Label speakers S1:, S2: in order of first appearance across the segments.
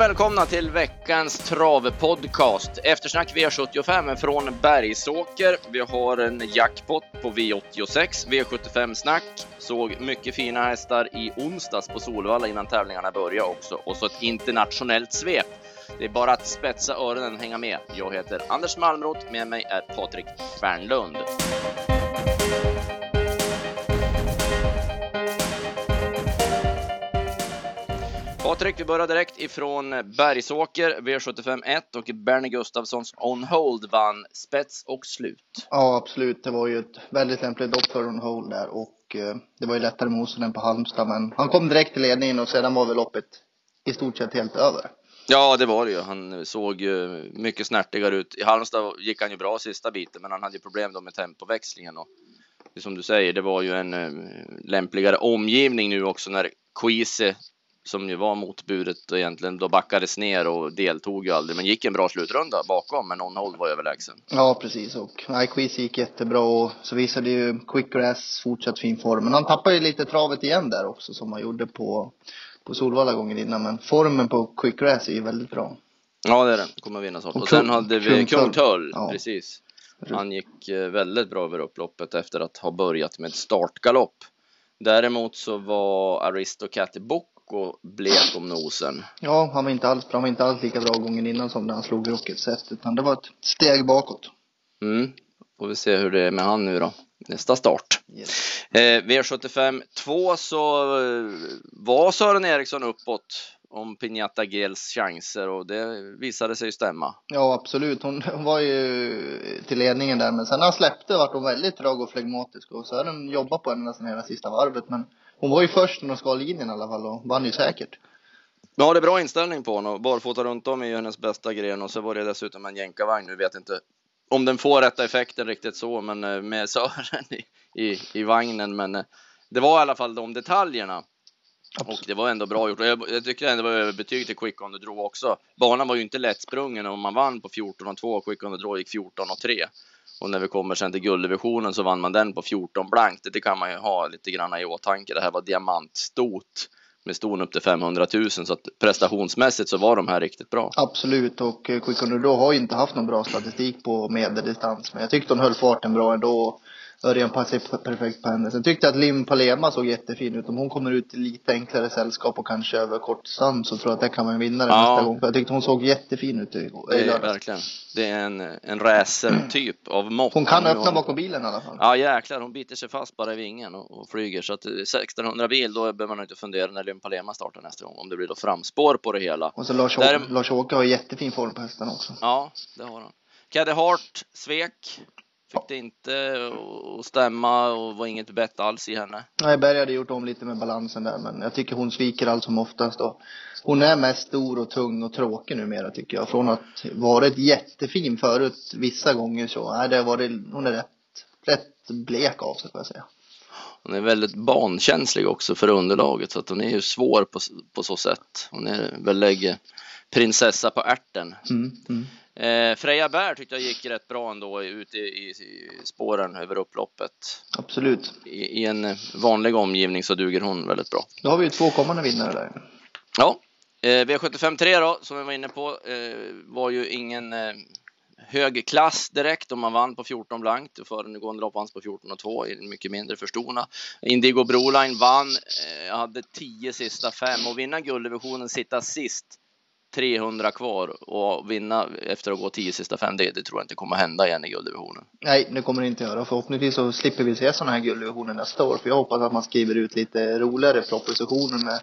S1: och välkomna till veckans travpodcast. Eftersnack V75 från Bergsåker. Vi har en jackpot på V86, V75-snack. Såg mycket fina hästar i onsdags på Solvalla innan tävlingarna började också. Och så ett internationellt svep. Det är bara att spetsa öronen och hänga med. Jag heter Anders Malmroth, med mig är Patrik Fernlund. Patrik, vi börjar direkt ifrån Bergsåker, V75 1 och Bernie Gustafssons On Hold vann spets och slut.
S2: Ja, absolut. Det var ju ett väldigt lämpligt lopp för On Hold där och eh, det var ju lättare motstånd än på Halmstad, men han kom direkt till ledningen och sedan var väl loppet i stort sett helt över.
S1: Ja, det var det ju. Han såg ju mycket snärtigare ut. I Halmstad gick han ju bra sista biten, men han hade ju problem då med tempoväxlingen och som du säger, det var ju en eh, lämpligare omgivning nu också när Quise som ju var motbudet och egentligen då backades ner och deltog ju aldrig, men gick en bra slutrunda bakom, men on-hold var överlägsen.
S2: Ja, precis och Quiz gick jättebra och så visade ju Quickgrass fortsatt fin form, men han tappade ju lite travet igen där också som han gjorde på, på Solvalla gången innan, men formen på Quickgrass är ju väldigt bra.
S1: Ja, det är den. Kommer vinna snart. Och, och sen hade vi Kungtull, ja. precis. Han gick eh, väldigt bra över upploppet efter att ha börjat med startgalopp. Däremot så var Aristocat Book och blek om nosen.
S2: Ja, han var inte alls, han var inte alls lika bra gången innan som när han slog Rocket set, utan det var ett steg bakåt.
S1: Mm, får vi se hur det är med han nu då. Nästa start. Yes. Eh, V75 2 så eh, var Sören Eriksson uppåt om Piñata Gels chanser och det visade sig stämma.
S2: Ja, absolut. Hon, hon var ju till ledningen där, men sen när han släppte vart hon väldigt trög och flegmatisk och så har den jobbat på henne nästan hela sista varvet, men hon var ju först när hon skar linjen i alla fall och vann ju säkert.
S1: Ja, det är bra inställning på honom. Barfota runt om är ju hennes bästa gren och så var det dessutom en jänkarvagn. Nu vet inte om den får rätta effekten riktigt så, men eh, med Sören i, i, i vagnen. Men eh, det var i alla fall de detaljerna. Absolut. Och det var ändå bra gjort. Jag, jag tycker ändå det var överbetyg till Quick on the Draw också. Banan var ju inte lättsprungen och man vann på 14 och 2 och Quick on the Draw gick 14 och 3. Och när vi kommer sen till gulddivisionen så vann man den på 14 blankt. Det kan man ju ha lite grann i åtanke. Det här var diamantstot med ston upp till 500 000 så att prestationsmässigt så var de här riktigt bra.
S2: Absolut och eh, Quick on the har ju inte haft någon bra statistik på medeldistans men jag tyckte hon höll farten bra ändå. Örjan passade perfekt på henne. Sen tyckte jag att Lim Palema såg jättefin ut. Om hon kommer ut i lite enklare sällskap och kanske över kort stand så tror jag att det kan man vinna ja. nästa gång. För jag tyckte hon såg jättefin ut i,
S1: i lördags. Verkligen. Det är en, en racer-typ av mått.
S2: Hon kan öppna hon... bakom bilen i alla fall.
S1: Ja jäklar, hon biter sig fast bara i vingen och, och flyger. Så att 1600 bil, då behöver man inte fundera när Lim Palema startar nästa gång. Om det blir då framspår på det hela.
S2: Och så Lars-Åke Där... Lars har jättefin form på hästen också.
S1: Ja, det har han. Caddy Hart svek Fick det inte att stämma och var inget bett alls i henne.
S2: Nej, Berg hade gjort om lite med balansen där, men jag tycker hon sviker allt som oftast. Och hon är mest stor och tung och tråkig numera tycker jag. Från att varit jättefin förut vissa gånger så, nej, det varit, hon är rätt, rätt blek av sig får jag säga.
S1: Hon är väldigt bankänslig också för underlaget så att hon är ju svår på, på så sätt. Hon är väl prinsessa på ärten. Mm, mm. Eh, Freja Bär tyckte jag gick rätt bra ändå ute i, i, spåren över upploppet.
S2: Absolut.
S1: I, I, en vanlig omgivning så duger hon väldigt bra.
S2: Då har vi ju två kommande vinnare där.
S1: Ja, eh, V75 3 då, som vi var inne på, eh, var ju ingen eh, hög klass direkt om man vann på 14 blankt. Föregående lopp vanns på 14 och 2 i mycket mindre förstona. Indigo Broline vann, eh, hade 10 sista fem och vinna gulddivisionen, sitta sist 300 kvar och vinna efter att gå 10 sista fem, det, det tror jag inte kommer hända igen i gulddivisionen.
S2: Nej, det kommer det inte göra. Förhoppningsvis så slipper vi se sådana här gulddivisioner nästa år. För jag hoppas att man skriver ut lite roligare propositioner med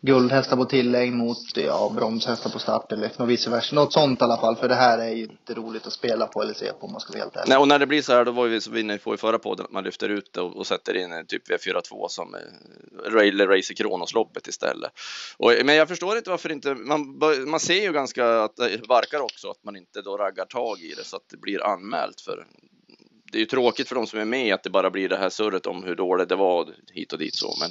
S2: guldhästar på tillägg mot ja, bromshästar på start eller vice versa. Något sånt i alla fall. För det här är ju inte roligt att spela på eller se på om man ska vara helt ärlig.
S1: Nej, och när det blir så här då var vi så inne på i förra podden att man lyfter ut det och, och sätter in en typ V42 som eh, eller Racer Kronos-loppet istället. Och, men jag förstår inte varför inte, man, man ser ju ganska att det verkar också att man inte då raggar tag i det så att det blir anmält för det är ju tråkigt för de som är med att det bara blir det här surret om hur dåligt det var hit och dit så. Men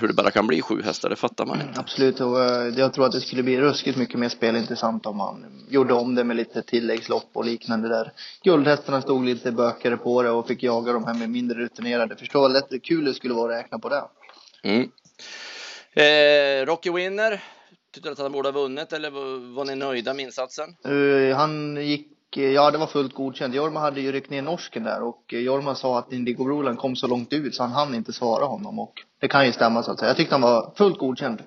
S1: hur det bara kan bli sju hästar, det fattar man inte.
S2: Absolut, och eh, jag tror att det skulle bli ruskigt mycket mer spelintressant om man gjorde om det med lite tilläggslopp och liknande där. Guldhästarna stod lite bökare på det och fick jaga de här med mindre rutinerade. Förstå vad lätt kul det skulle vara att räkna på det.
S1: Mm. Eh, Rocky Winner Tyckte du att han borde ha vunnit eller var, var ni nöjda med insatsen?
S2: Uh, han gick, ja det var fullt godkänt. Jorma hade ju ryckt ner norsken där och Jorma sa att Indigo Broline kom så långt ut så han hann inte svara honom och det kan ju stämma så att säga. Jag tyckte han var fullt godkänd.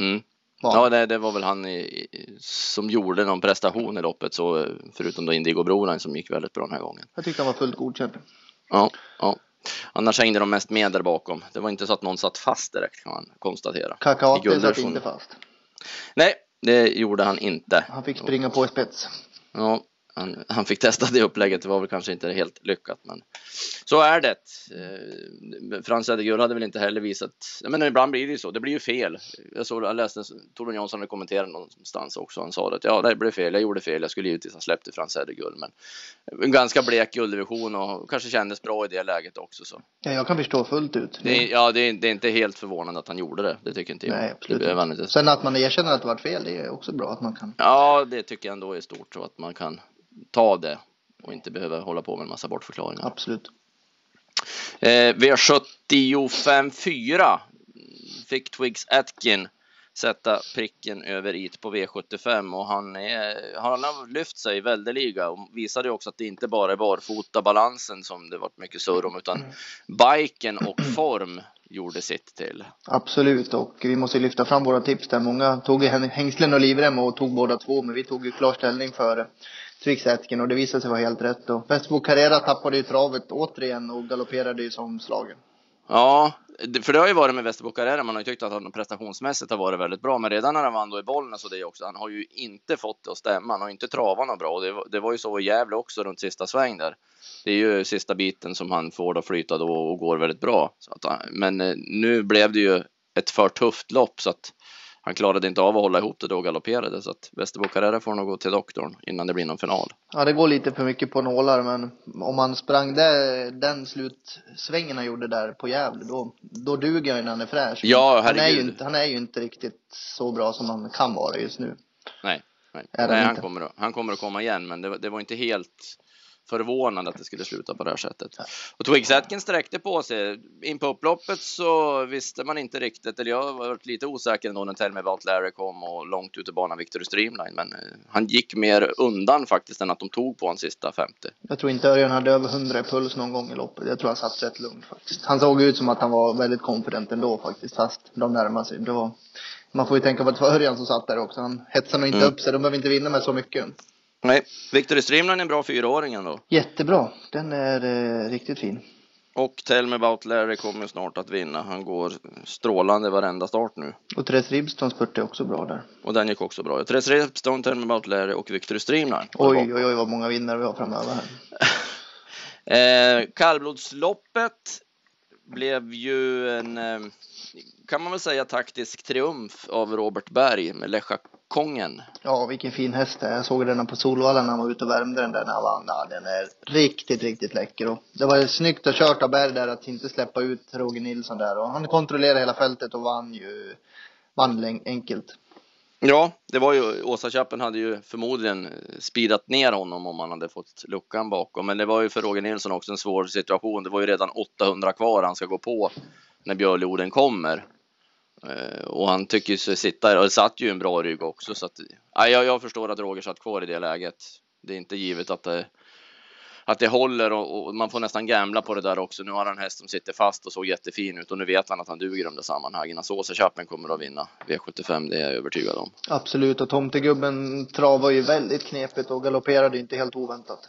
S1: Mm. Ja, det, det, var väl han i, som gjorde någon prestation i loppet, så förutom då Indigo Broline som gick väldigt bra den här gången.
S2: Jag tyckte han var fullt godkänd.
S1: Ja, ja. Annars hängde de mest med där bakom. Det var inte så att någon satt fast direkt kan man konstatera.
S2: Kakate satt inte fast.
S1: Nej, det gjorde han inte.
S2: Han fick springa på i spets.
S1: Ja, han, han, fick testa det upplägget. Det var väl kanske inte helt lyckat, men så är det. Eh, Frans Edegul hade väl inte heller visat. Men ibland blir det ju så. Det blir ju fel. Jag, såg, jag läste Torbjörn Jonsson hade kommenterat någonstans också. Han sa att ja, det blev fel. Jag gjorde fel. Jag skulle givetvis ha släppt till Frans Edegul, men en ganska blek gulddivision och kanske kändes bra i det läget också. Så.
S2: Ja, jag kan förstå fullt ut.
S1: Det, ja, det är, det är, inte helt förvånande att han gjorde det. Det tycker inte jag.
S2: Nej, absolut. Det Sen att man erkänner att det var fel, det är också bra att man kan.
S1: Ja, det tycker jag ändå är stort så att man kan ta det och inte behöva hålla på med en massa bortförklaringar.
S2: Absolut.
S1: Eh, V75 4 fick Twigs Atkin sätta pricken över it på V75 och han, är, han har lyft sig väldeliga och visade också att det inte bara är barfota balansen som det varit mycket surr om utan biken och form gjorde sitt till.
S2: Absolut och vi måste lyfta fram våra tips där. Många tog hängslen och livrem och tog båda två men vi tog ju klar ställning för Twix-ätken och det visade sig vara helt rätt. Och Festbo Carrera tappade ju travet återigen och galopperade ju som slagen.
S1: Ja, för det har ju varit med Västerbo Carrera. Man har ju tyckt att han prestationsmässigt har varit väldigt bra, men redan när han vann då i Bollnäs och det också. Han har ju inte fått det att stämma. Han har inte travat något bra och det, var, det var ju så i Gävle också runt sista sväng där. Det är ju sista biten som han får då flyta då och går väldigt bra. Att, men eh, nu blev det ju ett för tufft lopp så att han klarade inte av att hålla ihop det då och galopperade så att Västerbo Carrera får nog gå till doktorn innan det blir någon final.
S2: Ja, det går lite för mycket på nålar, men om man sprang det, den slutsvängen han gjorde där på Gävle, då, då duger han när han är fräsch.
S1: Ja,
S2: herregud. Han är, ju inte, han är ju inte riktigt så bra som han kan vara just nu.
S1: Nej, nej, nej han, kommer, han kommer att komma igen, men det, det var inte helt förvånande att det skulle sluta på det här sättet. Och Twigs Atkins sträckte på sig. In på upploppet så visste man inte riktigt, eller jag var lite osäker ändå när Tell Me About Larry kom och långt ut i banan Victor Streamline. Men eh, han gick mer undan faktiskt än att de tog på honom sista 50.
S2: Jag tror inte Örjan hade över 100 i puls någon gång i loppet. Jag tror han satt rätt lugnt faktiskt. Han såg ut som att han var väldigt confident ändå faktiskt, fast de närmade sig. Det var, man får ju tänka på att det var Örjan som satt där också. Han hetsade nog inte mm. upp sig. De behöver inte vinna med så mycket.
S1: Nej, Victor Streamline är en bra fyraåring ändå.
S2: Jättebra. Den är eh, riktigt fin.
S1: Och Tell Me About Larry kommer snart att vinna. Han går strålande varenda start nu.
S2: Och Therese Ribston spurtade också bra där.
S1: Och den gick också bra. Therese Ribston, Tell Me About Larry och Victor Streamline.
S2: Oj, oj, oj vad många vinnare vi har framöver
S1: här. eh, kallblodsloppet blev ju en, eh, kan man väl säga, taktisk triumf av Robert Berg med Lecha Kongen.
S2: Ja, vilken fin häst det är. Jag såg den på Solvalla när han var ute och värmde den där när han vann. Ja, den är riktigt, riktigt läcker. Och det var snyggt att kört av Berg där att inte släppa ut Roger Nilsson där. Och han kontrollerade hela fältet och vann ju, vann enkelt.
S1: Ja, det var ju, Åsa hade ju förmodligen speedat ner honom om han hade fått luckan bakom. Men det var ju för Roger Nilsson också en svår situation. Det var ju redan 800 kvar han ska gå på när Björlorden kommer. Eh, och han tycker sig sitta, och satt ju en bra rygg också så att, ja, jag, förstår att Roger satt kvar i det läget. Det är inte givet att det, att det håller och, och man får nästan gambla på det där också. Nu har han en häst som sitter fast och såg jättefin ut och nu vet han att han duger i de där sammanhangen. Alltså, så Åsa kommer att vinna V75, det är jag övertygad om.
S2: Absolut, och tomtegubben travar ju väldigt knepigt och galopperade inte helt oväntat.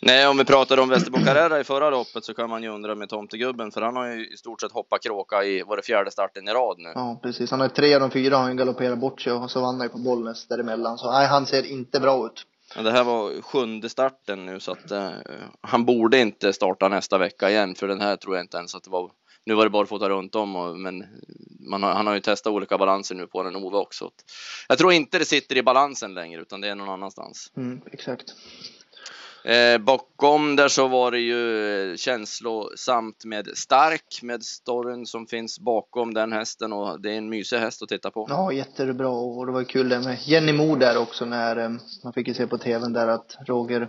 S1: Nej, om vi pratar om Västerbo i förra loppet så kan man ju undra med tomtegubben för han har ju i stort sett hoppat kråka i, var det fjärde starten i rad nu?
S2: Ja, precis. Han har tre av de fyra han galopperat bort sig och så vann han ju på Bollnäs däremellan. Så nej, han ser inte bra ut.
S1: Ja, det här var sjunde starten nu så att eh, han borde inte starta nästa vecka igen för den här tror jag inte ens att det var. Nu var det bara fota runt om och, men har, han har ju testat olika balanser nu på den Ove också. Jag tror inte det sitter i balansen längre utan det är någon annanstans.
S2: Mm, exakt.
S1: Eh, bakom där så var det ju känslosamt med Stark med storyn som finns bakom den hästen och det är en mysig häst att titta på.
S2: Ja, jättebra och det var kul det med Jenny Mo där också när eh, man fick ju se på tvn där att Roger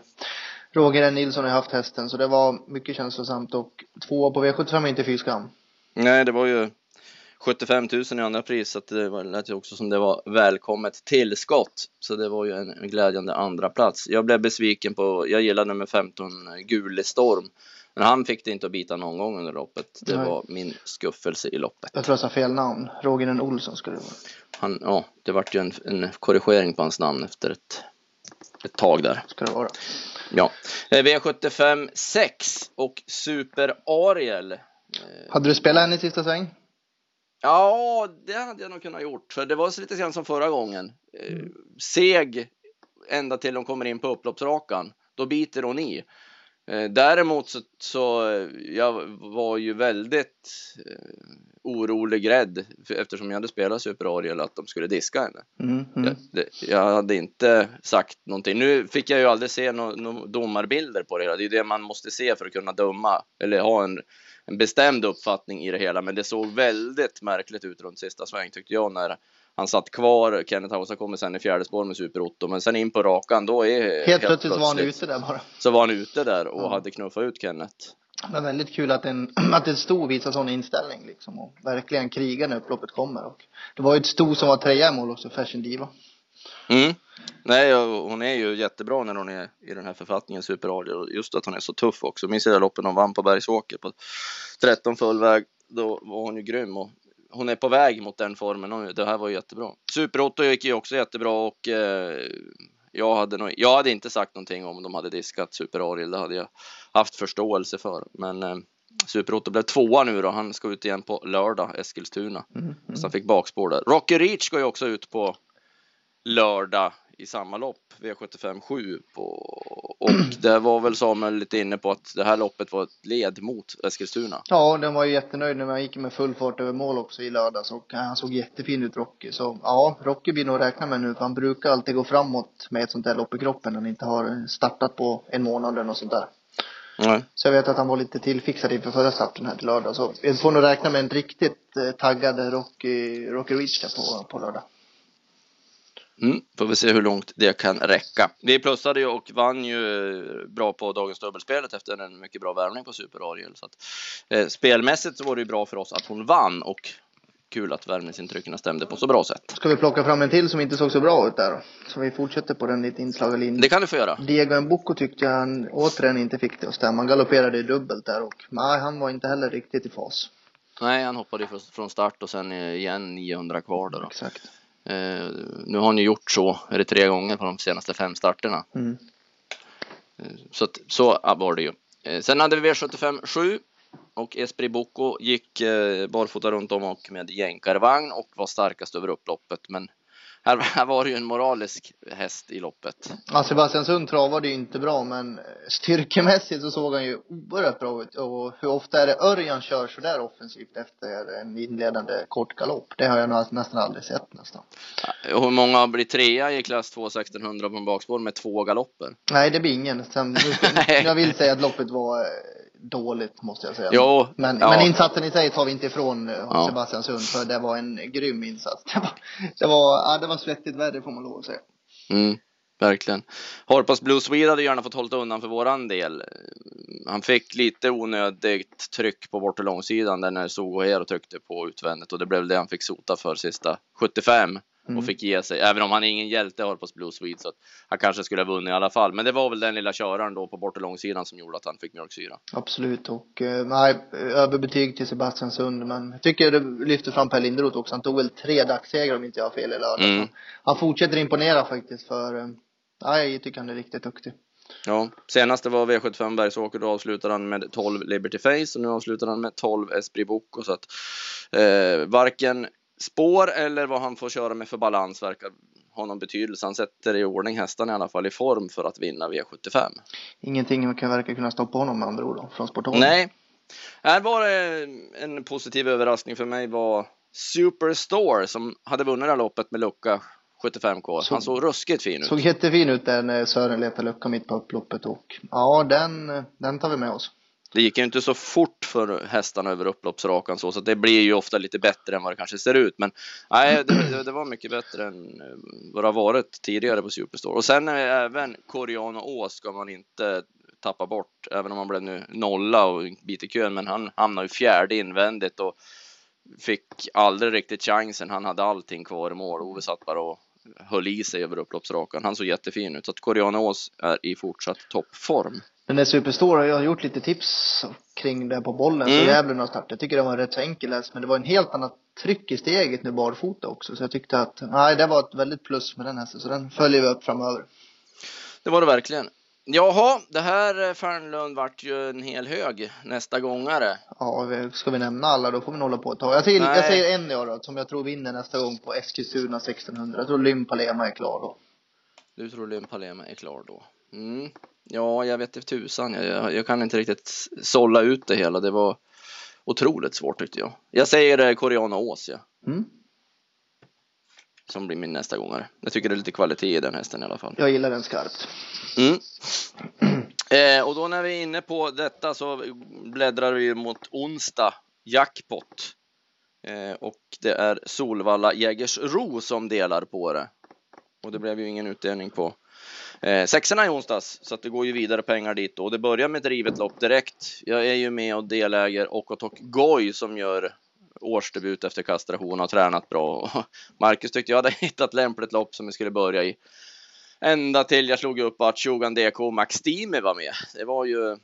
S2: Roger N. Nilsson har haft hästen så det var mycket känslosamt och två på V75 är inte fy skam.
S1: Nej, det var ju 75 000 i andra pris så det var, lät ju också som det var välkommet tillskott. Så det var ju en glädjande andra plats. Jag blev besviken på, jag gillade nummer 15 Gule Storm. Men han fick det inte att bita någon gång under loppet. Det
S2: Nej.
S1: var min skuffelse i loppet.
S2: Jag tror jag sa fel namn. Roger. Olsson skulle det vara.
S1: Han, ja, det vart ju en, en korrigering på hans namn efter ett, ett tag där.
S2: Ska det vara.
S1: Ja, Eh, V75 6 och Super Ariel. Eh,
S2: Hade du spelat henne i sista sväng?
S1: Ja, det hade jag nog kunnat gjort, för det var så lite grann som förra gången. Eh, seg ända till de kommer in på upploppsrakan. Då biter hon i. Eh, däremot så, så eh, jag var ju väldigt eh, orolig rädd för, eftersom jag hade spelat Super Ariel att de skulle diska henne.
S2: Mm,
S1: Jag,
S2: mm.
S1: det, jag hade inte sagt någonting. Nu fick jag ju aldrig se några no, domarbilder på det hela. Det är det man måste se för att kunna döma eller ha en, en bestämd uppfattning i det hela. Men det såg väldigt märkligt ut runt sista sväng tyckte jag när han satt kvar. Kenneth Hausa kommer sen i fjärde spår med Super Otto, men sen in på rakan då är
S2: Helt plötsligt var han ute där bara.
S1: Så var han ute där och
S2: Ja.
S1: hade knuffat ut Kenneth.
S2: Men väldigt kul att en, att ett sto visar sån inställning liksom och verkligen krigar när upploppet kommer. Och det var ju ett sto som var trea i mål också, Fashion Diva.
S1: Mm. Nej, hon är ju jättebra när hon är i den här författningen Super. Och Just att hon är så tuff också. Minns jag det loppet hon vann på Bergsåker på 13 fullväg. Då var hon ju grym och hon är på väg mot den formen. Det här var ju jättebra. Super Otto gick ju också jättebra och eh, jag hade nog, jag hade inte sagt någonting om de hade diskat Super Ariel. Det hade jag haft förståelse för. Men eh, Super Otto blev tvåa nu då. Han ska ut igen på lördag, Eskilstuna.
S2: Mm,
S1: Så han fick bakspår där. Rocky Reach går ju också ut på lördag i samma lopp, V75 7 på, och det var väl Samuel lite inne på att det här loppet var ett led mot Eskilstuna.
S2: Ja, den var ju jättenöjd när man gick med full fart över mål också i lördags och han såg jättefin ut Rocky. Så ja, Rocky blir nog räkna med nu för han brukar alltid gå framåt med ett sånt där lopp i kroppen när han inte har startat på en månad eller något sånt där.
S1: Nej.
S2: Så jag vet att han var lite tillfixad inför förra starten här till lördag. Så vi får nog räkna med en riktigt eh, taggad Rocky, Rocky där på, på lördag.
S1: Mm, får vi se hur långt det kan räcka. Vi plussade ju och vann ju eh, bra på dagens dubbelspelet efter en mycket bra värvning på Super Ariel. Så att, eh, spelmässigt så var det ju bra för oss att hon vann och kul att värvningsintrycken stämde på så bra sätt.
S2: Ska vi plocka fram en till som inte såg så bra ut där? Så vi fortsätter på den lite inslagna linjen.
S1: Det kan du få göra.
S2: Diego Mbucco tyckte jag han återigen inte fick det att stämma. Han galopperade i dubbelt där och nej, han var inte heller riktigt i fas.
S1: Nej, han hoppade från- start och sen eh, igen 900 kvar då.
S2: Exakt.
S1: Eh, nu har ju gjort så, är det tre gånger på de senaste fem starterna.
S2: Mm.
S1: Så, att, så var det ju. Eh, sen hade vi V75 7 och Esprit Bocco gick eh, barfota runt om och med jänkarvagn och var starkast över upploppet. Men här, här var det ju en moralisk häst i loppet.
S2: Ja, Sebastian Sund travade ju inte bra men styrkemässigt så såg han ju oerhört bra ut. Och hur ofta är det Örjan kör så där offensivt efter en inledande kort galopp? Det har jag nästan aldrig sett nästan.
S1: Eh, Hur många blir trea i klass 2 1600 på en bakspår med två galopper?
S2: Nej, det blir ingen. Sen, jag vill säga att loppet var dåligt måste jag säga.
S1: Jo,
S2: Men,
S1: ja.
S2: men insatsen i sig tar vi inte ifrån eh,
S1: Ja.
S2: Sebastian Sund för det var en grym insats. Det var, det var, ja, det var svettigt värre får man lov att säga.
S1: Mm, verkligen. Harpas Blue Swede hade gärna fått hålla undan för våran del. Han fick lite onödigt tryck på bortre långsidan där när Sogo Hero tryckte på utvändigt och det blev det han fick sota för sista 75
S2: Mm.
S1: och fick ge sig. Även om han är ingen hjälte Harpas Blue Swede så att han kanske skulle ha vunnit i alla fall. Men det var väl den lilla köraren då på bortre långsidan som gjorde att han fick mjölksyra.
S2: Absolut och eh, nej, överbetyg till Sebastian Sund men jag tycker det lyfter fram Per Linderoth också. Han tog väl tre dagssegrar om inte jag har fel i lördags.
S1: Mm.
S2: Han, fortsätter imponera faktiskt för eh, nej, jag tycker han är riktigt duktig.
S1: Ja, senaste var V75 Bergsåker, då avslutade han med 12 Liberty Face och nu avslutar han med 12 Esprit Bocco så att eh, varken spår eller vad han får köra med för balans verkar ha någon betydelse. Han sätter i ordning hästarna i alla fall i form för att vinna V75.
S2: Ingenting man kan verka kunna stoppa honom med andra ord då, från sporthåll.
S1: Nej, här var det en positiv överraskning för mig var Superstore som hade vunnit det här loppet med lucka 75k.
S2: Så-
S1: Han såg ruskigt fin ut.
S2: Såg jättefin ut där när Sören letade lucka mitt på upploppet och ja, den, den tar vi med oss.
S1: Det gick ju inte så fort för hästarna över upploppsrakan så, så det blir ju ofta lite bättre än vad det kanske ser ut. Men nej, det, det, det var mycket bättre än eh, vad det har varit tidigare på Superstore. Och sen eh, även även och Ås ska man inte tappa bort, även om han blev nu nolla och en bit i kön, men han hamnade ju fjärde invändigt och fick aldrig riktigt chansen. Han hade allting kvar i mål. Ove satt bara och höll i sig över upploppsrakan. Han såg jättefin ut. Så att Koreanos är i fortsatt toppform.
S2: Den där Superstore, jag har gjort lite tips kring det på bollen,
S1: Mm.
S2: så Gävle har start. Jag tycker det var rätt så enkel men det var en helt annat tryck i steget nu barfota också. Så jag tyckte att, nej det var ett väldigt plus med den hästen, så den följer vi upp framöver.
S1: Det var det verkligen. Jaha, det här eh, Fernlund vart ju en hel hög nästa gångare.
S2: Ja, ska vi nämna alla då får vi hålla på ett tag. Jag säger,
S1: Nej.
S2: jag säger en jag då, som jag tror vinner nästa gång på Eskilstuna 1600. Jag tror Lym Palema är klar då.
S1: Du tror Lynn Palema är klar då? Mm. Ja, jag vet inte tusan. Jag, jag, jag kan inte riktigt sålla ut det hela. Det var otroligt svårt tyckte jag. Jag säger eh, Koreana Ås, ja.
S2: Mm.
S1: Som blir min nästa gångare. Jag tycker det är lite kvalitet i den hästen i alla fall.
S2: Jag gillar den skarpt.
S1: Mm. Eh, och då när vi är inne på detta så bläddrar vi mot onsdag jackpot. Eh, och det är Solvalla Jägersro som delar på det. Och det blev ju ingen utdelning på eh, sexorna i onsdags. Så att det går ju vidare pengar dit då. Och det börjar med ett rivet lopp direkt. Jag är ju med och deläger Okotok Goy som gör årsdebut efter kastration och har tränat bra. Marcus tyckte jag hade hittat lämpligt lopp som vi skulle börja i. Ända till jag slog upp att Shogun DK och Max Stimi var med. Det var ju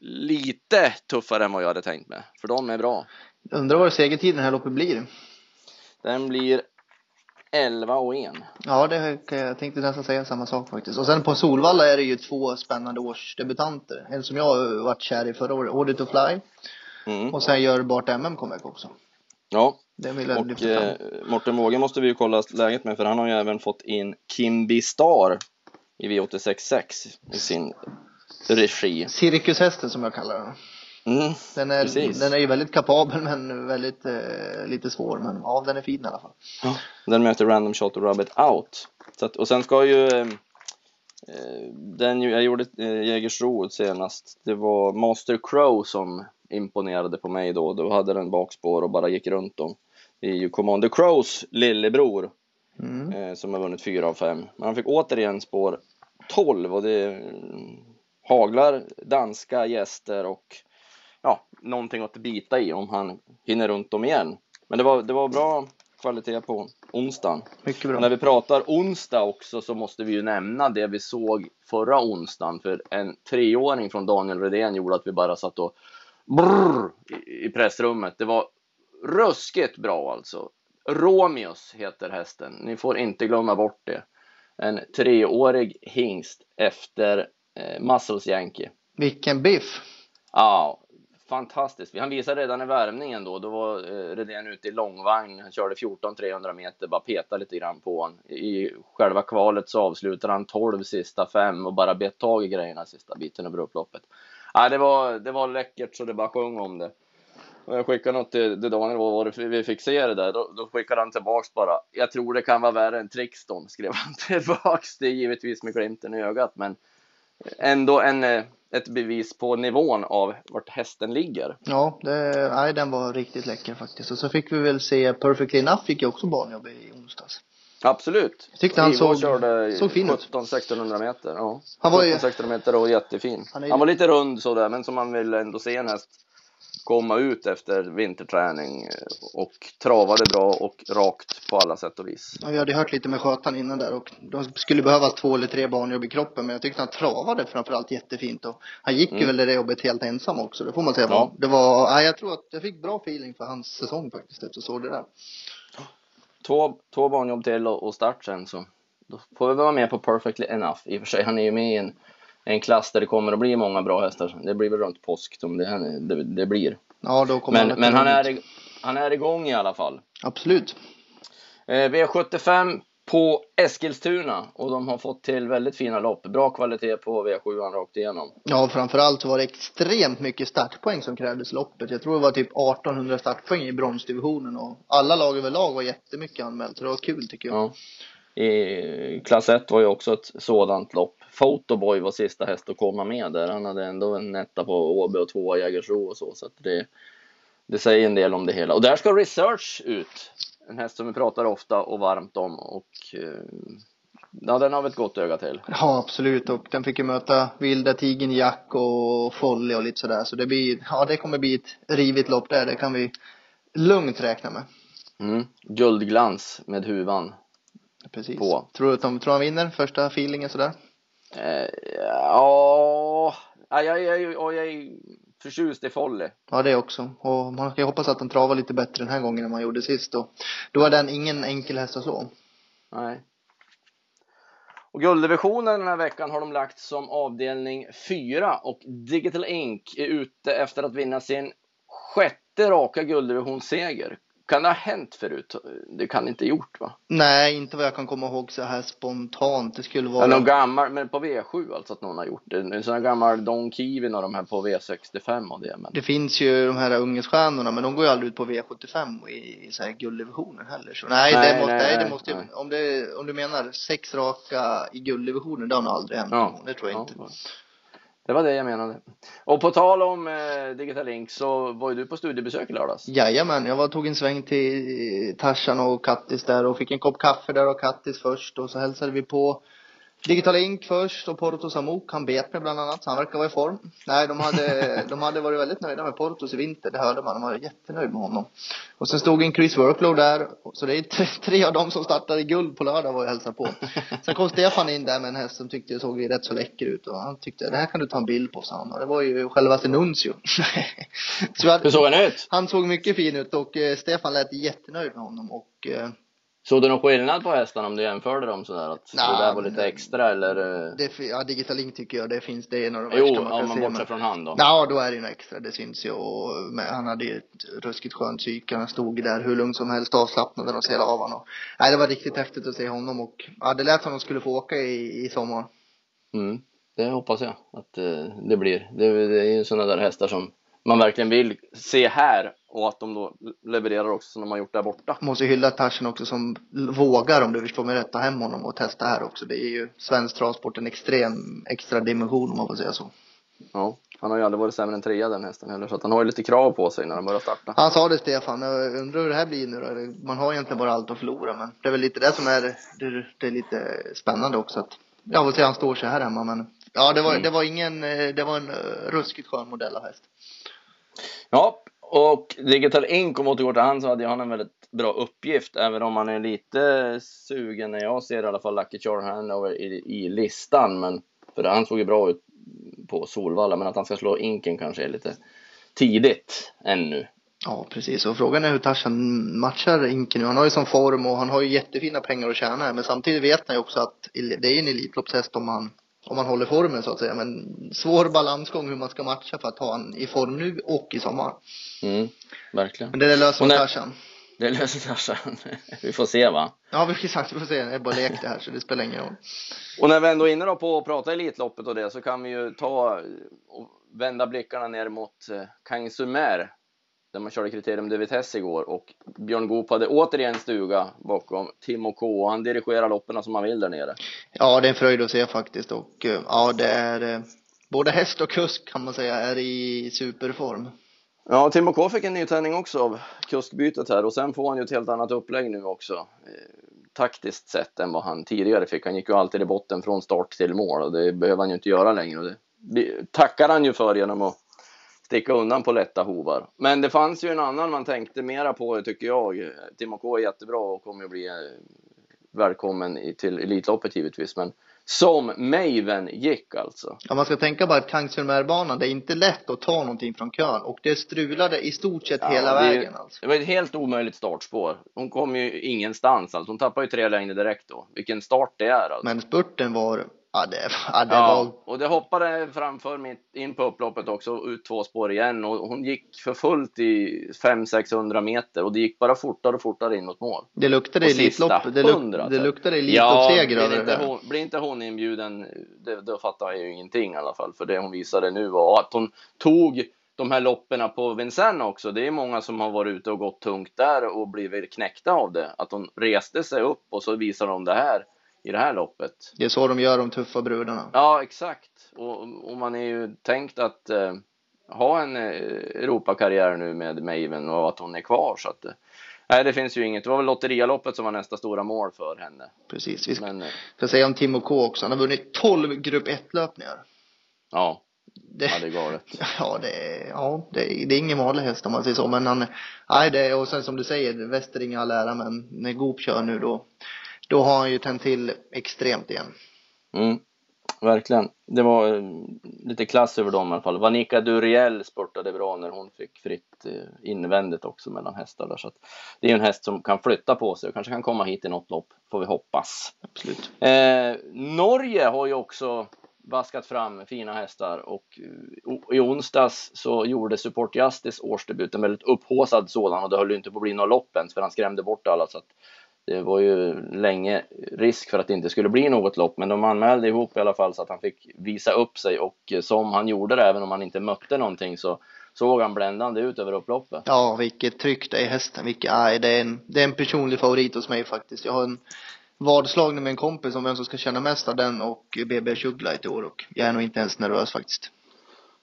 S1: lite tuffare än vad jag hade tänkt mig. För de är bra.
S2: Undrar vad segertiden här loppet blir.
S1: Den blir 11 och 1.
S2: Ja, det jag tänkte nästan säga samma sak faktiskt. Och sen på Solvalla är det ju två spännande årsdebutanter. En som jag varit kär i förra året, Order to Fly.
S1: Mm.
S2: Och sen gör Bart MM comeback också.
S1: Ja, och eh, Morten Våge måste vi ju kolla läget med för han har ju även fått in Kimby Star i V866 i sin regi.
S2: Cirkushästen som jag kallar den.
S1: Mm.
S2: Den är,
S1: Precis.
S2: den är ju väldigt kapabel men väldigt eh, lite svår. Men ja, den är fin i alla fall.
S1: Den möter Random Shot och Rabbit Out. Så att, och sen ska ju eh, eh, den jag gjorde eh, Jägersro senast. Det var Master Crow som imponerade på mig då. Då hade den bakspår och bara gick runt dem. Det är ju Commander Crows lillebror
S2: Mm.
S1: eh, som har vunnit fyra av fem. Men han fick återigen spår 12 och det eh, haglar danska gäster och ja, någonting att bita i om han hinner runt dem igen. Men det var, det var bra kvalitet på onsdagen.
S2: Mycket bra.
S1: när vi pratar onsdag också så måste vi ju nämna det vi såg förra onsdagen. För en treåring från Daniel Redén gjorde att vi bara satt och brrr i, i pressrummet. Det var ruskigt bra alltså. Romeos heter hästen. Ni får inte glömma bort det. En treårig hingst efter eh, Muscles Yankee.
S2: Vilken biff.
S1: Ja, fantastiskt. Han visade redan i värmningen då, då var eh, Redén ute i långvagn. Han körde 14-300 meter, bara petade lite grann på honom. I själva kvalet så avslutade han 12 sista fem och bara bet tag i grejerna sista biten över upploppet. Ja, det var, det var läckert så det bara sjöng om det. Och jag skickade något till, till Daniel, vad var det vi fick se det där? Då, då skickade han tillbaks bara. Jag tror det kan vara värre än Trixton, skrev han tillbaks. Det är givetvis med glimten i ögat, men ändå en, eh, ett bevis på nivån av vart hästen ligger.
S2: Ja, det, nej, den var riktigt läcker faktiskt. Och så fick vi väl se Perfectly Enough fick ju också banjobb i onsdags.
S1: Absolut.
S2: Jag tyckte han
S1: Ivo
S2: såg-
S1: körde
S2: såg fin ut.
S1: 17-1600 meter. Ja.
S2: Han var ju-
S1: 17-1600 meter och jättefin.
S2: Han är-
S1: Han var lite rund sådär, men som man vill ändå se en häst komma ut efter vinterträning eh, och travade bra och rakt på alla sätt och vis.
S2: Ja, vi hade hört lite med skötaren innan där och de skulle behöva två eller tre banjobb i kroppen men jag tyckte han travade framförallt jättefint och han gick ju
S1: Mm.
S2: väl det jobbet helt ensam också, det får man säga.
S1: Ja.
S2: Det var, nej, jag tror att jag fick bra feeling för hans säsong faktiskt efter såg det där.
S1: Två, två banjobb till och, och start sen så då får vi vara med på Perfectly Enough. I och för sig, han är ju med i en, en klass där det kommer att bli många bra hästar. Det blir väl runt påsk som det, det, det blir.
S2: Ja, då kommer
S1: Men,
S2: att
S1: men han, är, han är igång i alla fall.
S2: Absolut.
S1: Eh, V75 på Eskilstuna och de har fått till väldigt fina lopp. Bra kvalitet på V7 rakt igenom.
S2: Ja, framförallt var det extremt mycket startpoäng som krävdes loppet. Jag tror det var typ 1800 startpoäng i bronsdivisionen och alla lag överlag var jättemycket anmält. Det var kul tycker jag.
S1: Ja. I klass 1 var ju också ett sådant lopp. Photoboy var sista häst att komma med där. Han hade ändå en etta på Åby och tvåa Jägersro och så. så att det, det säger en del om det hela. Och där ska Research ut. En häst som vi pratar ofta och varmt om. Och eh, ja, den har vi ett gott öga till.
S2: Ja, absolut. Och den fick ju möta Vilda Tigern Jack och Folly och lite sådär. Så det blir, ja det kommer bli ett rivigt lopp där. Det kan vi lugnt räkna med.
S1: Mm. Guldglans med huvan.
S2: Precis.
S1: På.
S2: Tror du att de tror han vinner första feelingen sådär?
S1: Eh, ja, jag, jag, jag, jag är förtjust i Folly.
S2: Ja, det också. Och man kan ju hoppas att han travar lite bättre den här gången än man gjorde sist. Och då är den ingen enkel häst att slå.
S1: Nej. Och gulddivisionen den här veckan har de lagt som avdelning 4 och Digital Ink är ute efter att vinna sin sjätte raka gulddivisionsseger. Kan det ha hänt förut? Det kan inte gjort va?
S2: Nej, inte vad jag kan komma ihåg så här spontant. Det skulle vara...
S1: Men någon gammal, men på V7 alltså att någon har gjort det. En sån här gammal Don Kivin och de här på V65 och det. Men...
S2: Det finns ju de här ungerstjärnorna, men de går ju aldrig ut på V75 i, i så här gulddivisionen heller. Så nej,
S1: Nej,
S2: det måste,
S1: nej,
S2: nej, det måste
S1: nej.
S2: om det, om du menar sex raka i gulddivisionen, det har nog aldrig hänt.
S1: Ja.
S2: Det tror jag
S1: Ja,
S2: inte.
S1: Det var det jag menade. Och på tal om eh, Digital Link så var ju du på studiebesök i lördags.
S2: Jajamän, jag var, tog en sväng till Tarzan och Kattis där och fick en kopp kaffe där och Kattis först och så hälsade vi på Digital Ink först och Porto Samok, han bet mig bland annat, han verkar vara i form. Nej, de hade, de hade varit väldigt nöjda med Portos i vinter, det hörde man. De var jättenöjda med honom. Och sen stod en Chris Worklow där, så det är tre, tre av dem som startade i guld på lördag var jag hälsade på. Sen kom Stefan in där med en häst som tyckte det såg rätt så läcker ut och han tyckte det här kan du ta en bild på, sa han. Och det var ju självaste Nuncio. så
S1: Hur såg han ut?
S2: han såg mycket fin ut och eh, Stefan lät jättenöjd med honom och eh,
S1: Såg du någon skillnad på hästarna om du jämförde dem sådär? Att
S2: Nej,
S1: det där var lite extra eller? eh,
S2: det, ja, Digital Ink tycker jag det finns, det är en av de
S1: Jo,
S2: värsta man
S1: om
S2: kan
S1: man
S2: se.
S1: bortser
S2: men-
S1: från han då.
S2: Ja, då är det ju extra, det syns ju. Och, han hade ju ett ruskigt skönt psyke. Han stod där hur lugnt som helst, avslappnad när de ser av honom. Nej, det var riktigt häftigt att se honom och ja, det lät som de skulle få åka i, i sommar.
S1: Mm, det hoppas jag att eh, det blir. Det, det är ju sådana där hästar som man verkligen vill se här och att de då levererar också som de har gjort där borta.
S2: Måste ju hylla Tarzan också som vågar, om du förstår mig rätt, ta hem honom och testa här också. Det är ju svensk travsport en extrem extra dimension om man får säga så.
S1: Ja, han har ju aldrig varit sämre än trea den hästen heller så att han har ju lite krav på sig när han börjar starta.
S2: Han sa det Stefan, jag undrar hur det här blir nu då. Man har egentligen bara allt att förlora men det är väl lite det som är, det, det är lite spännande också att, jag vill säga han står sig här hemma men ja det var,
S1: Mm.
S2: det var ingen, eh, det var en eh, ruskigt skön modell av häst.
S1: Ja, och Digital Ink om återgår till han så hade ju han en väldigt bra uppgift även om han är lite sugen när jag ser i alla fall Lucky Char Hanover i, i listan. Men för han såg ju bra ut på Solvalla men att han ska slå Inken kanske är lite tidigt ännu.
S2: Ja precis och frågan är hur Tarzan matchar Inken nu. Han har ju sån form och han har ju jättefina pengar att tjäna men samtidigt vet han ju också att det är en Elitloppshäst om han om man håller formen så att säga men svår balansgång hur man ska matcha för att ha han i form nu och i sommar.
S1: Mm, verkligen.
S2: Men det där löser
S1: när-
S2: Tarzan.
S1: Det löser Tarzan. Vi får se va.
S2: Ja vi exakt, vi får se. Det är bara lek det här så det spelar ingen roll.
S1: Och när vi ändå är inne då på att prata Elitloppet och det så kan vi ju ta och vända blickarna ner mot eh, Kang Sumer där man körde kriterium de Vitesse igår och Björn Goop hade återigen stuga bakom Timo K och han dirigerar loppen som han vill där nere.
S2: Ja, det är en fröjd att se faktiskt och eh, ja, det är eh, både häst och kusk kan man säga är i superform.
S1: Ja, Timo K fick en ny tändning också av kuskbytet här och sen får han ju ett helt annat upplägg nu också. Eh, taktiskt sett än vad han tidigare fick. Han gick ju alltid i botten från start till mål och det behöver han ju inte göra längre. Och det tackar han ju för genom att sticka undan på lätta hovar. Men det fanns ju en annan man tänkte mera på tycker jag. Timo K är jättebra och kommer att bli eh, välkommen till Elitloppet givetvis. Men som Maven gick alltså.
S2: Ja, man ska tänka bara att Kangsunmärbanan, det är inte lätt att ta någonting från kön och det strulade i stort sett
S1: Ja,
S2: hela
S1: det
S2: vägen alltså.
S1: Det var ett helt omöjligt startspår. Hon kom ju ingenstans alltså. Hon tappade ju tre längder direkt då. Vilken start det är alltså.
S2: Men spurten var, ja det, ja, det
S1: ja,
S2: var,
S1: och det hoppade framför mitt in på upploppet också, ut två spår igen och hon gick för fullt i 500-600 meter och det gick bara fortare och fortare in mot mål.
S2: det luktade Elitlopp, det, luk, det
S1: så-
S2: luktade
S1: Ja,
S2: Elitloppsseger över
S1: blir
S2: det
S1: inte, hon, blir inte hon inbjuden, det, då fattar jag ju ingenting i alla fall. För det hon visade nu var att hon tog de här loppen på Vincennes också. Det är många som har varit ute och gått tungt där och blivit knäckta av det. Att hon reste sig upp och så visar de det här i det här loppet.
S2: Det är så de gör de tuffa brudarna.
S1: Ja, exakt. Och, och man är ju tänkt att eh, ha en eh, Europakarriär nu med Maven och att hon är kvar. Så att, eh, nej, det finns ju inget. Det var väl Lotterialoppet som var nästa stora mål för henne.
S2: Precis. Vi ska,
S1: Men eh,
S2: ska säga om Timo K också. Han har vunnit 12 grupp 1 löpningar.
S1: ja,
S2: det,
S1: Ja, det är galet.
S2: ja, det, är- ja det, är- det är ingen vanlig häst om man säger så. Men han, nej det, och sen som du säger, Westering i all ära, men när Goop kör nu då, då har han ju tänt till extremt igen.
S1: Mm, verkligen. Det var eh, lite klass över dem i alla fall. Vanika Duriel spurtade bra när hon fick fritt eh, invändigt också mellan hästar där. Så det är en häst som kan flytta på sig och kanske kan komma hit i något lopp, får vi hoppas.
S2: Absolut.
S1: Eh, Norge har ju också vaskat fram fina hästar och eh, i onsdags så gjorde Support Justice årsdebut, en väldigt upphaussad sådan och det höll ju inte på att bli något lopp ens för han skrämde bort alla så att det var ju länge risk för att det inte skulle bli något lopp men de anmälde ihop i alla fall så att han fick visa upp sig och eh, som han gjorde det även om han inte mötte någonting så såg han bländande ut över upploppet.
S2: Ja, vilket tryck det är i hästen. Vilket, nej, det är en, det är en personlig favorit hos mig faktiskt. Jag har en vadslagning med en kompis om vem som ska känna mest av den och BB Sugarlight i år och jag är nog inte ens nervös faktiskt.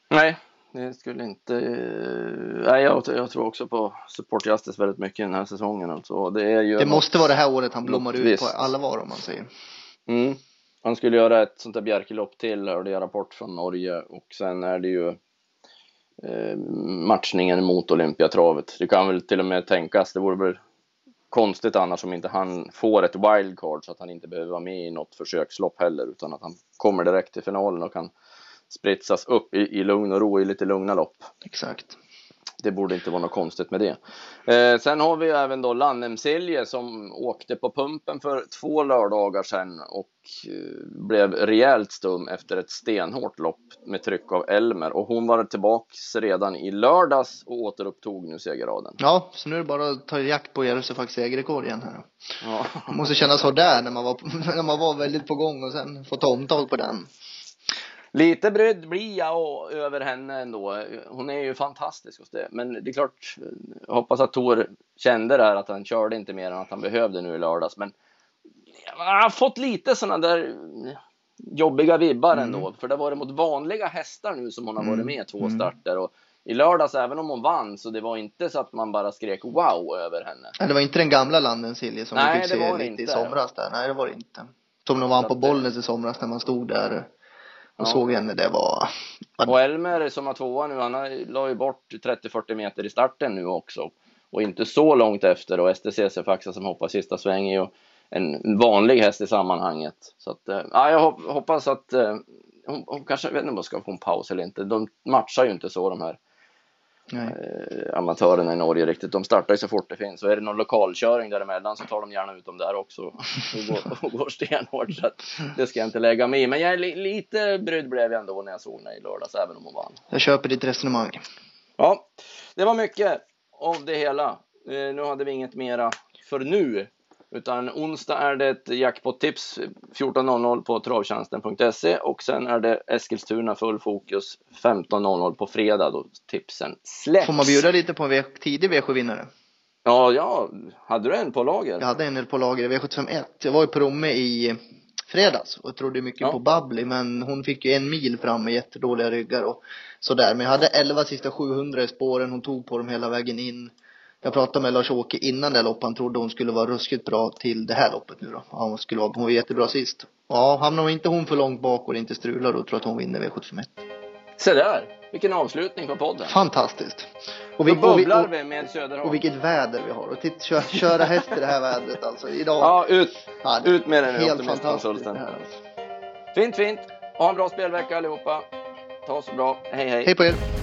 S1: Nej, det skulle inte... eh, Nej, jag, jag tror också på Support Justice väldigt mycket den här säsongen alltså. Det är ju...
S2: Det måste vara det här året han blommar ut på allvar om man säger.
S1: Mm. Han skulle göra ett sånt där Bjerkelopp till, hörde jag rapport från Norge. Och sen är det ju eh, matchningen mot Olympiatravet. Det kan väl till och med tänkas, det vore väl konstigt annars om inte han får ett wildcard så att han inte behöver vara med i något försökslopp heller utan att han kommer direkt till finalen och kan spritsas upp i, i lugn och ro i lite lugna lopp.
S2: Exakt.
S1: Det borde inte vara något konstigt med det. Eh, sen har vi även då Lannemsilje som åkte på pumpen för två lördagar sedan och eh, blev rejält stum efter ett stenhårt lopp med tryck av Elmer och hon var tillbaks redan i lördags och återupptog nu segerraden.
S2: Ja, så nu är det bara att ta jakt på Järvsö segerrekord igen här.
S1: Ja.
S2: Det måste kännas så där när man var, när man var väldigt på gång och sen få ta omtag på den.
S1: Lite brydd blir jag över henne ändå. Hon är ju fantastisk hos det. Men det är klart, jag hoppas att Tor kände där att han körde inte mer än att han behövde nu i lördags. Men jag har fått lite sådana där jobbiga vibbar
S2: Mm.
S1: ändå. För det var det mot vanliga hästar nu som hon har varit
S2: Mm.
S1: med i två
S2: Mm.
S1: starter. Och i lördags, även om hon vann, så det var inte så att man bara skrek wow över henne.
S2: Nej, det var inte den gamla landen Silje som
S1: Nej,
S2: vi fick
S1: det
S2: se
S1: det
S2: lite i
S1: inte.
S2: somras där. Nej, det var det inte. Som när man
S1: Så
S2: på
S1: det-
S2: Bollnäs i somras när man stod där och
S1: Ja.
S2: såg henne. Det var,
S1: Och Elmer som har tvåa nu, han har- la ju bort 30-40 meter i starten nu också. Och inte så långt efter och STCC Faxa som hoppar sista sväng är ju en vanlig häst i sammanhanget. Så att, eh, ja, jag hop- hoppas att eh, hon, hon kanske, jag vet inte om hon ska få en paus eller inte. De matchar ju inte så de här. Eh, amatörerna i Norge riktigt. De startar ju så fort det finns. Och är det någon lokalköring däremellan så tar de gärna ut dem där också och går, och går stenhårt. Så det ska jag inte lägga mig i. Men jag är li, lite brydd blev jag ändå när jag såg henne i lördags, även om hon vann.
S2: Jag köper ditt resonemang.
S1: Ja, det var mycket av det hela. Eh, nu hade vi inget mera för nu. Utan onsdag är det ett jackpot-tips 14.00 på travtjänsten.se och sen är det Eskilstuna full fokus 15.00 på fredag då tipsen släpps.
S2: Får man bjuda lite på en v- tidig V7-vinnare?
S1: Ja, ja, hade du en på lager?
S2: Jag hade en på lager i V751. Jag var ju på Romme i fredags och trodde mycket
S1: Ja.
S2: på Bubbly men hon fick ju en mil fram med jättedåliga ryggar och sådär. Men jag hade 11 sista 700 i spåren. Hon tog på dem hela vägen in. Jag pratade med Lars-Åke innan det här loppet. Han trodde hon skulle vara ruskigt bra till det här loppet nu då. Ja, hon skulle vara, hon var jättebra sist. Ja, hamnar inte hon för långt bak och det inte strular då tror jag att hon vinner V751.
S1: Se där, vilken avslutning på podden.
S2: Fantastiskt. Och, vi, och, vi, och,
S1: vi med Söderholm.
S2: och vilket väder vi har. Och titt, kö, köra häst i det här vädret alltså. Idag.
S1: Ja, ut,
S2: Ja,
S1: ut med den nu,
S2: Helt fantastiskt alltså.
S1: Fint, fint. Ha en bra spelvecka allihopa. Ta så bra. Hej, hej.
S2: Hej på er.